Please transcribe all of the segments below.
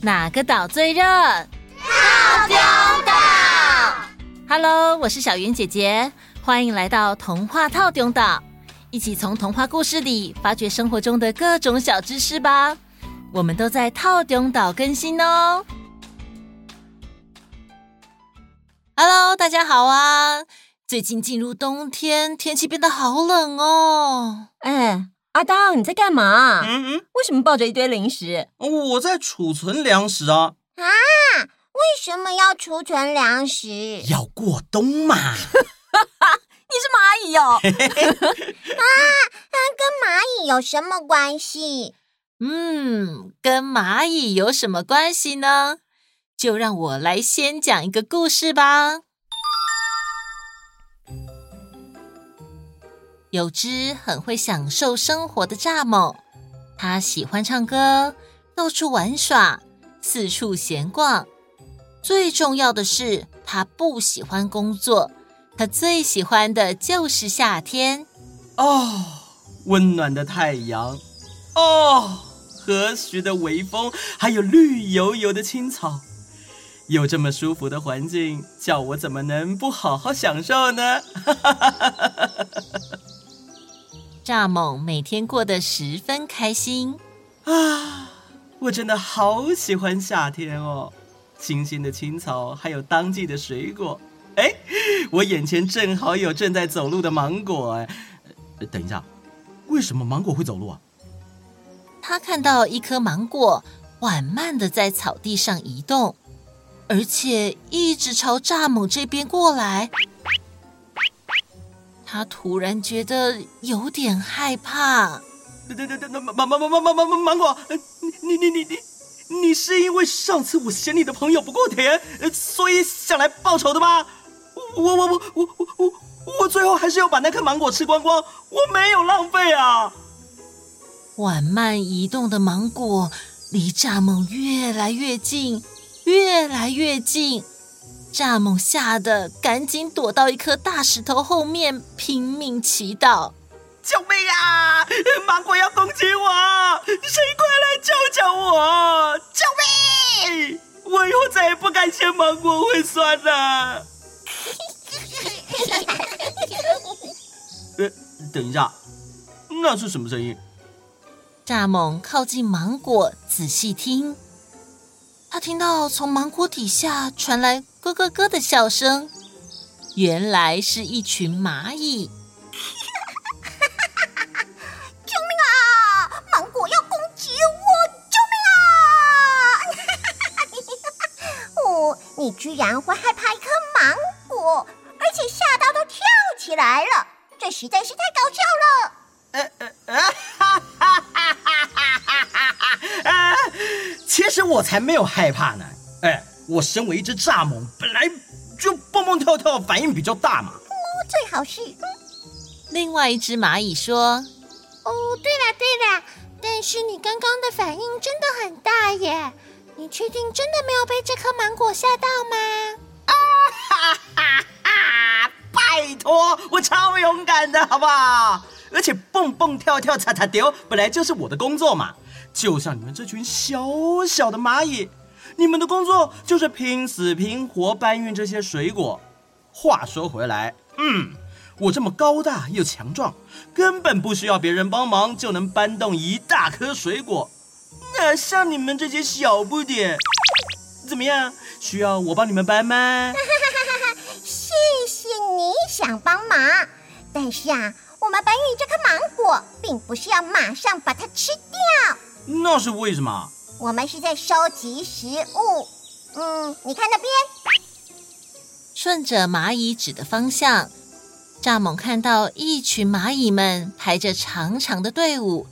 哪个岛最热？套丁岛。Hello，我是小云姐姐，欢迎来到童话套丁岛，一起从童话故事里发掘生活中的各种小知识吧。我们都在套丁岛更新哦。Hello，大家好啊！最近进入冬天，天气变得好冷哦。哎。阿当，你在干嘛？嗯嗯，为什么抱着一堆零食？我在储存粮食啊。啊？为什么要储存粮食？要过冬嘛。你是蚂蚁哦。啊，它跟蚂蚁有什么关系？嗯，跟蚂蚁有什么关系呢？就让我来先讲一个故事吧。有只很会享受生活的蚱蜢，他喜欢唱歌，到处玩耍，四处闲逛。最重要的是，他不喜欢工作，他最喜欢的就是夏天。哦，温暖的太阳，哦，和煦的微风，还有绿油油的青草，有这么舒服的环境，叫我怎么能不好好享受呢？哈哈哈哈哈蚱蜢每天过得十分开心啊！我真的好喜欢夏天哦，新鲜的青草，还有当季的水果。哎，我眼前正好有正在走路的芒果。哎，等一下，为什么芒果会走路啊？他看到一颗芒果缓慢的在草地上移动，而且一直朝蚱蜢这边过来。他突然觉得有点害怕。对对对对，芒芒芒芒芒芒芒果，你你你你你是因为上次我嫌你的朋友不够甜，所以想来报仇的吗？我我我我我我我最后还是要把那颗芒果吃光光，我没有浪费啊！缓慢移动的芒果离蚱蜢越来越近，越来越近。蚱蜢吓得赶紧躲到一颗大石头后面，拼命祈祷：“救命啊！芒果要攻击我，谁快来救救我！救命！我以后再也不敢嫌芒果会酸了。”呃，等一下，那是什么声音？蚱蜢靠近芒果，仔细听。他听到从芒果底下传来咯咯咯的笑声，原来是一群蚂蚁。救命啊！芒果要攻击我！救命啊！哦，你居然会害怕一颗芒果，而且吓到都跳起来了，这实在是太搞笑了。呃呃呃，哈哈哈哈哈哈！啊，其实我才没有害怕呢。哎，我身为一只蚱蜢，本来就蹦蹦跳跳，反应比较大嘛。哦，最好是。另外一只蚂蚁说：“哦，对了对了，但是你刚刚的反应真的很大耶，你确定真的没有被这颗芒果吓到吗？”啊哈哈哈！拜托，我超勇敢的，好不好？而且蹦蹦跳跳、擦擦丢，本来就是我的工作嘛。就像你们这群小小的蚂蚁，你们的工作就是拼死拼活搬运这些水果。话说回来，嗯，我这么高大又强壮，根本不需要别人帮忙就能搬动一大颗水果。哪像你们这些小不点？怎么样？需要我帮你们搬吗？谢谢你想帮忙，但是啊。我们搬运这颗芒果，并不是要马上把它吃掉。那是为什么？我们是在收集食物。嗯，你看那边。顺着蚂蚁指的方向，蚱蜢看到一群蚂蚁们排着长长的队伍，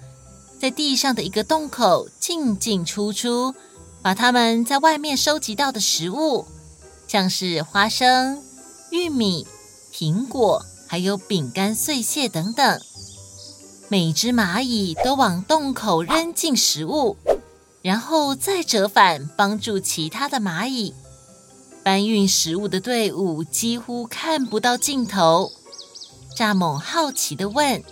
在地上的一个洞口进进出出，把它们在外面收集到的食物，像是花生、玉米、苹果。还有饼干碎屑等等，每只蚂蚁都往洞口扔进食物，然后再折返帮助其他的蚂蚁。搬运食物的队伍几乎看不到尽头。蚱蜢好奇地问：“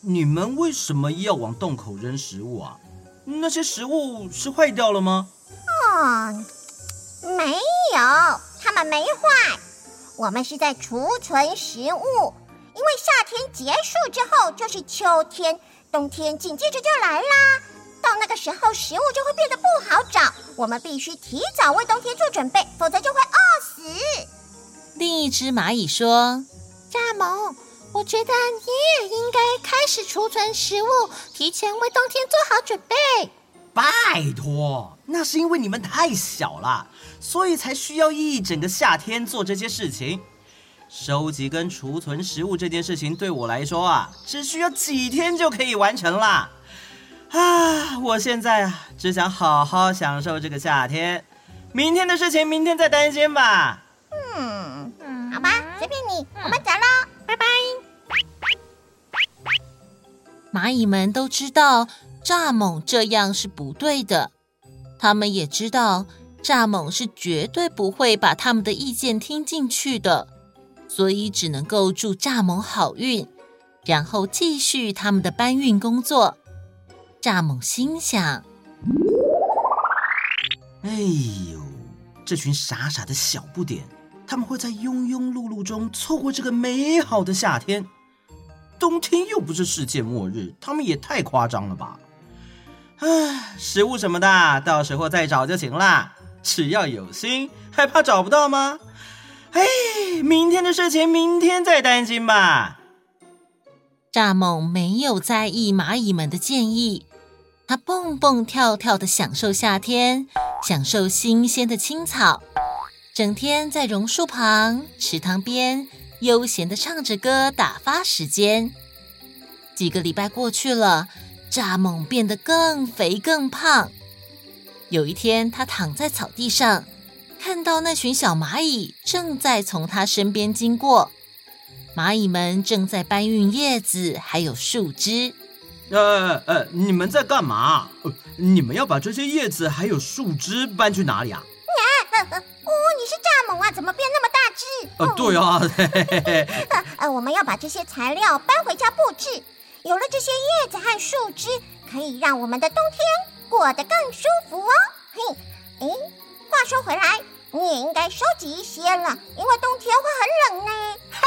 你们为什么要往洞口扔食物啊？那些食物是坏掉了吗？”哦，没有，它们没坏。我们是在储存食物，因为夏天结束之后就是秋天，冬天紧接着就来啦。到那个时候，食物就会变得不好找，我们必须提早为冬天做准备，否则就会饿死。另一只蚂蚁说：“蚱蜢，我觉得你也应该开始储存食物，提前为冬天做好准备。”拜托，那是因为你们太小了，所以才需要一整个夏天做这些事情。收集跟储存食物这件事情对我来说啊，只需要几天就可以完成啦。啊，我现在啊，只想好好享受这个夏天。明天的事情明天再担心吧。嗯，好吧，随便你，我们走了，拜拜。蚂蚁们都知道。蚱蜢这样是不对的，他们也知道蚱蜢是绝对不会把他们的意见听进去的，所以只能够祝蚱蜢好运，然后继续他们的搬运工作。蚱蜢心想：“哎呦，这群傻傻的小不点，他们会在庸庸碌碌中错过这个美好的夏天。冬天又不是世界末日，他们也太夸张了吧！”唉，食物什么的，到时候再找就行了。只要有心，还怕找不到吗？哎，明天的事情明天再担心吧。蚱蜢没有在意蚂蚁们的建议，它蹦蹦跳跳的享受夏天，享受新鲜的青草，整天在榕树旁、池塘边悠闲的唱着歌打发时间。几个礼拜过去了。蚱蜢变得更肥更胖。有一天，它躺在草地上，看到那群小蚂蚁正在从他身边经过。蚂蚁们正在搬运叶子，还有树枝。呃呃，你们在干嘛？呃，你们要把这些叶子还有树枝搬去哪里啊？啊，哦，你是蚱蜢啊？怎么变那么大只？呃，对啊。嘿嘿嘿。呃，我们要把这些材料搬回家布置。有了这些叶子和树枝，可以让我们的冬天过得更舒服哦。嘿，哎，话说回来，你也应该收集一些了，因为冬天会很冷呢。哈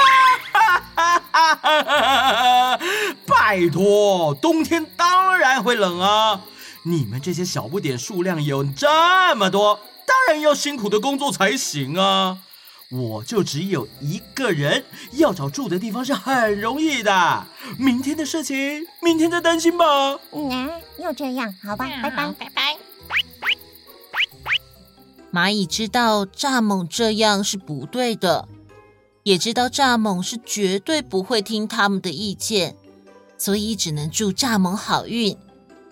哈哈哈哈！拜托，冬天当然会冷啊！你们这些小不点数量有这么多，当然要辛苦的工作才行啊。我就只有一个人，要找住的地方是很容易的。明天的事情，明天再担心吧。嗯，又这样，好吧，拜拜，拜拜。蚂蚁知道蚱蜢这样是不对的，也知道蚱蜢是绝对不会听他们的意见，所以只能祝蚱蜢好运，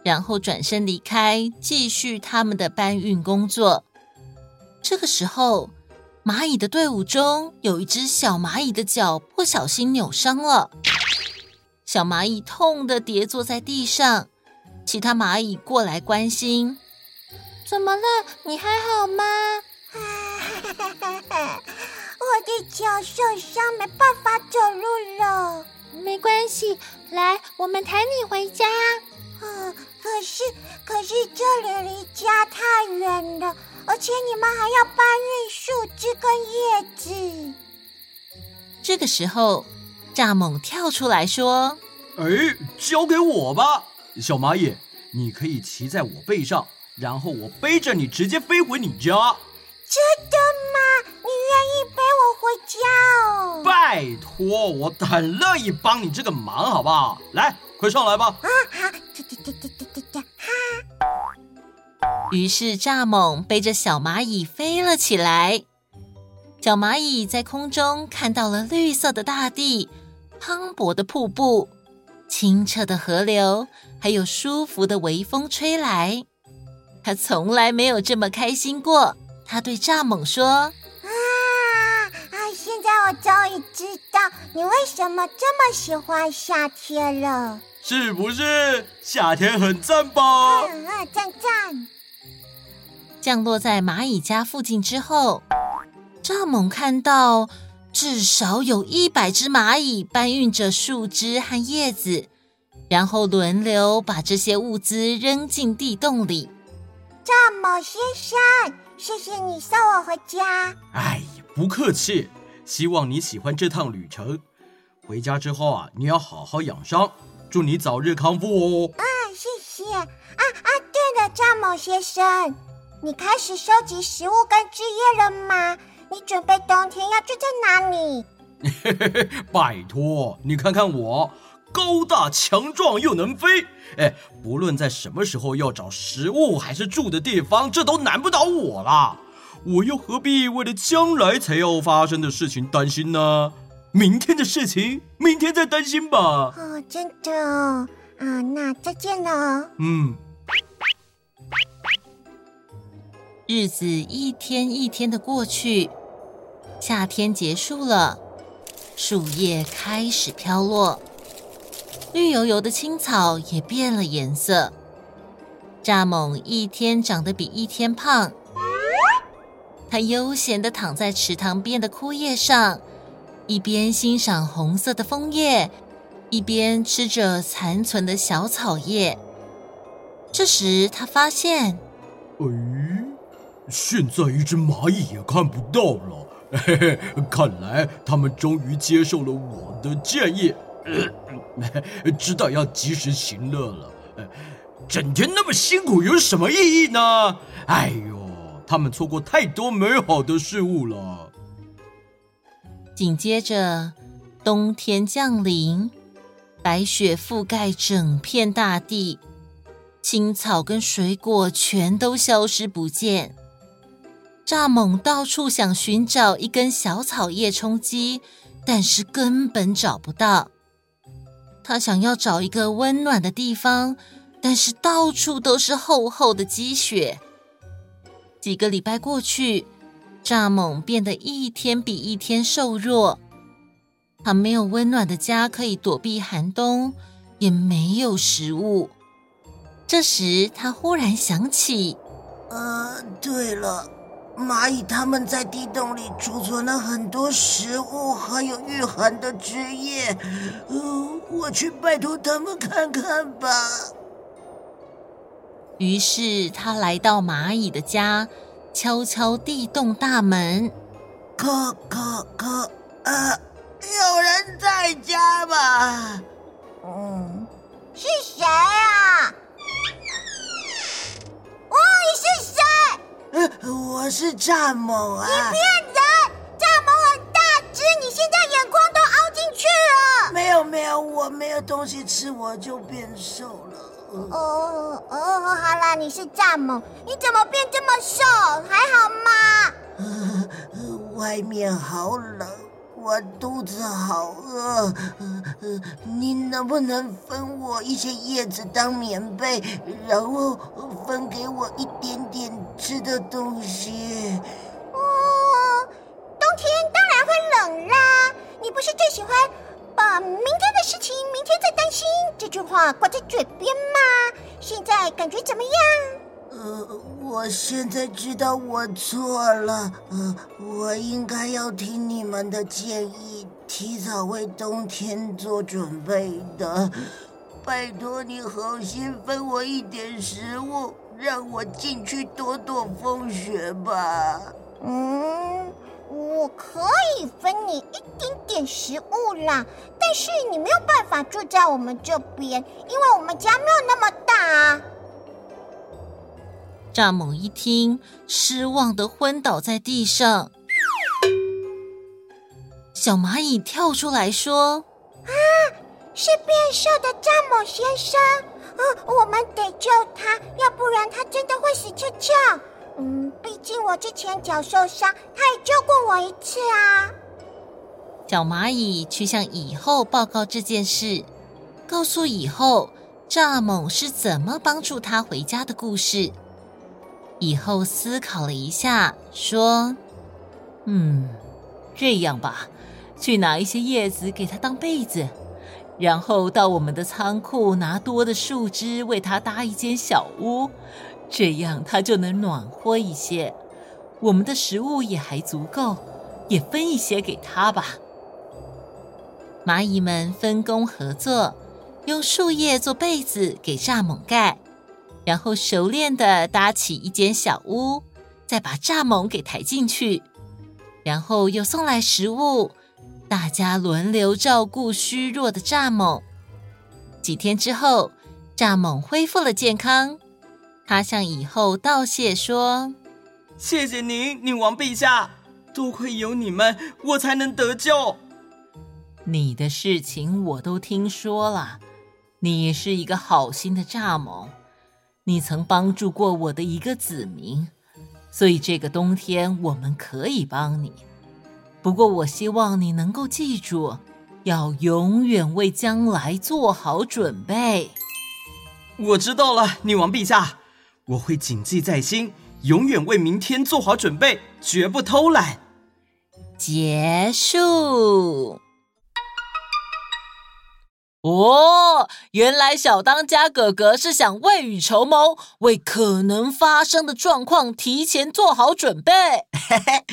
然后转身离开，继续他们的搬运工作。这个时候。蚂蚁的队伍中有一只小蚂蚁的脚不小心扭伤了，小蚂蚁痛的跌坐在地上。其他蚂蚁过来关心：“怎么了？你还好吗？”“ 我的脚受伤，没办法走路了。”“没关系，来，我们抬你回家。”“啊，可是，可是这里离家太远了。”而且你们还要搬运树枝跟叶子。这个时候，蚱蜢跳出来说：“哎，交给我吧，小蚂蚁，你可以骑在我背上，然后我背着你直接飞回你家。”真的吗？你愿意背我回家哦？拜托，我很乐意帮你这个忙，好不好？来，快上来吧。啊，好，哒哒哒哒哒哒，哈。于是，蚱蜢背着小蚂蚁飞了起来。小蚂蚁在空中看到了绿色的大地、磅礴的瀑布、清澈的河流，还有舒服的微风吹来。它从来没有这么开心过。他对蚱蜢说：“啊啊！现在我终于知道你为什么这么喜欢夏天了，是不是？夏天很赞吧？嗯啊，赞赞。”降落在蚂蚁家附近之后，蚱蜢看到至少有一百只蚂蚁搬运着树枝和叶子，然后轮流把这些物资扔进地洞里。蚱螒先生，谢谢你送我回家。哎呀，不客气。希望你喜欢这趟旅程。回家之后啊，你要好好养伤。祝你早日康复哦。啊，谢谢。啊啊，对了，蚱蜢先生，你开始收集食物跟枝叶了吗？你准备冬天要住在哪里？拜托，你看看我，高大强壮又能飞。哎，不论在什么时候要找食物还是住的地方，这都难不倒我了。我又何必为了将来才要发生的事情担心呢？明天的事情，明天再担心吧。哦，真的哦。啊，那再见了。嗯。日子一天一天的过去，夏天结束了。树叶开始飘落，绿油油的青草也变了颜色。蚱蜢一天长得比一天胖，它悠闲地躺在池塘边的枯叶上，一边欣赏红色的枫叶，一边吃着残存的小草叶。这时，他发现，哎，现在一只蚂蚁也看不到了。嘿嘿，看来他们终于接受了我的建议，知道要及时行乐了。整天那么辛苦有什么意义呢？哎呦，他们错过太多美好的事物了。紧接着，冬天降临，白雪覆盖整片大地，青草跟水果全都消失不见。蚱蜢到处想寻找一根小草叶充饥，但是根本找不到。他想要找一个温暖的地方，但是到处都是厚厚的积雪。几个礼拜过去，蚱蜢变得一天比一天瘦弱。他没有温暖的家可以躲避寒冬，也没有食物。这时，他忽然想起：“呃，对了。”蚂蚁他们在地洞里储存了很多食物，还有御寒的汁液。呃，我去拜托他们看看吧。于是他来到蚂蚁的家，敲敲地洞大门。可可可，呃，有人在家吗？嗯，是谁啊？我是蚱蜢啊！你骗人！蚱蜢很大只，你现在眼眶都凹进去了。没有没有，我没有东西吃，我就变瘦了。哦哦，好啦，你是蚱蜢，你怎么变这么瘦？还好吗？呃，外面好冷。我肚子好饿，呃，你能不能分我一些叶子当棉被，然后分给我一点点吃的东西？哦，冬天当然会冷啦。你不是最喜欢把明天的事情明天再担心这句话挂在嘴边吗？现在感觉怎么样？呃，我现在知道我错了，呃，我应该要听你们的建议，提早为冬天做准备的。拜托你好心分我一点食物，让我进去躲躲风雪吧。嗯，我可以分你一点点食物啦，但是你没有办法住在我们这边，因为我们家没有那么大。蚱蜢一听，失望的昏倒在地上。小蚂蚁跳出来说：“啊，是变瘦的蚱蜢先生！啊，我们得救他，要不然他真的会死翘翘。嗯，毕竟我之前脚受伤，他也救过我一次啊。”小蚂蚁去向蚁后报告这件事，告诉蚁后蚱蜢是怎么帮助他回家的故事。蚁后思考了一下，说：“嗯，这样吧，去拿一些叶子给他当被子，然后到我们的仓库拿多的树枝为它搭一间小屋，这样它就能暖和一些。我们的食物也还足够，也分一些给它吧。”蚂蚁们分工合作，用树叶做被子给蚱蜢盖。然后熟练地搭起一间小屋，再把蚱蜢给抬进去，然后又送来食物，大家轮流照顾虚弱的蚱蜢。几天之后，蚱蜢恢复了健康，他向蚁后道谢说：“谢谢您，女王陛下，多亏有你们，我才能得救。你的事情我都听说了，你是一个好心的蚱蜢。”你曾帮助过我的一个子民，所以这个冬天我们可以帮你。不过，我希望你能够记住，要永远为将来做好准备。我知道了，女王陛下，我会谨记在心，永远为明天做好准备，绝不偷懒。结束。哦，原来小当家哥哥是想未雨绸缪，为可能发生的状况提前做好准备。嘿嘿，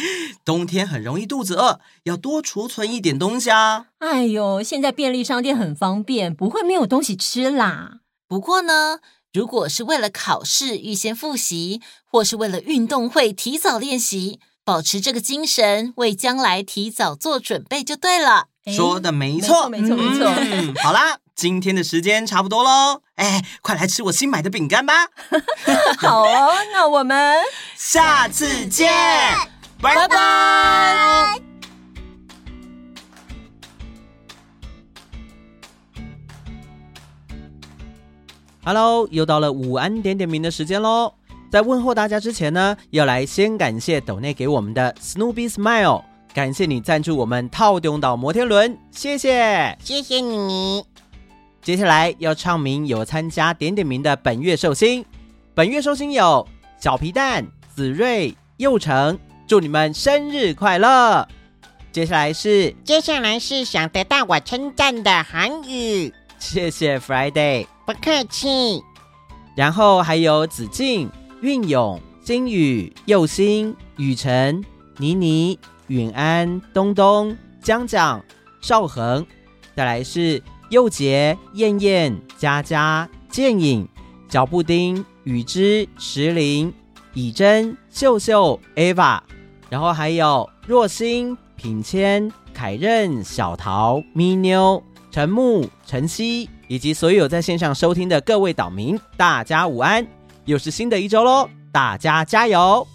冬天很容易肚子饿，要多储存一点东西啊。哎呦，现在便利商店很方便，不会没有东西吃啦。不过呢，如果是为了考试预先复习，或是为了运动会提早练习，保持这个精神，为将来提早做准备就对了。说的没错，没错，没错。嗯，好啦，今天的时间差不多喽，哎，快来吃我新买的饼干吧。好哦，那我们下次见，拜拜。拜拜。Hello，又到了午安点点名的时间喽。在问候大家之前呢，要来先感谢斗内给我们的 Snoopy Smile。感谢你赞助我们透中岛摩天轮，谢谢，谢谢你。接下来要唱名有参加点点名的本月寿星，本月寿星有小皮蛋、子睿、佑成，祝你们生日快乐。接下来是，接下来是想得到我称赞的韩语，谢谢 Friday，不客气。然后还有子静、运勇、金宇、佑星、雨辰、妮妮。允安、东东、江江、少恒，再来是佑杰、燕燕、佳佳、剑影、小布丁、雨之、石林、以真、秀秀、Ava，然后还有若星、品谦、凯任、小桃、咪妞、陈木、晨曦，以及所有在线上收听的各位岛民，大家午安！又是新的一周喽，大家加油！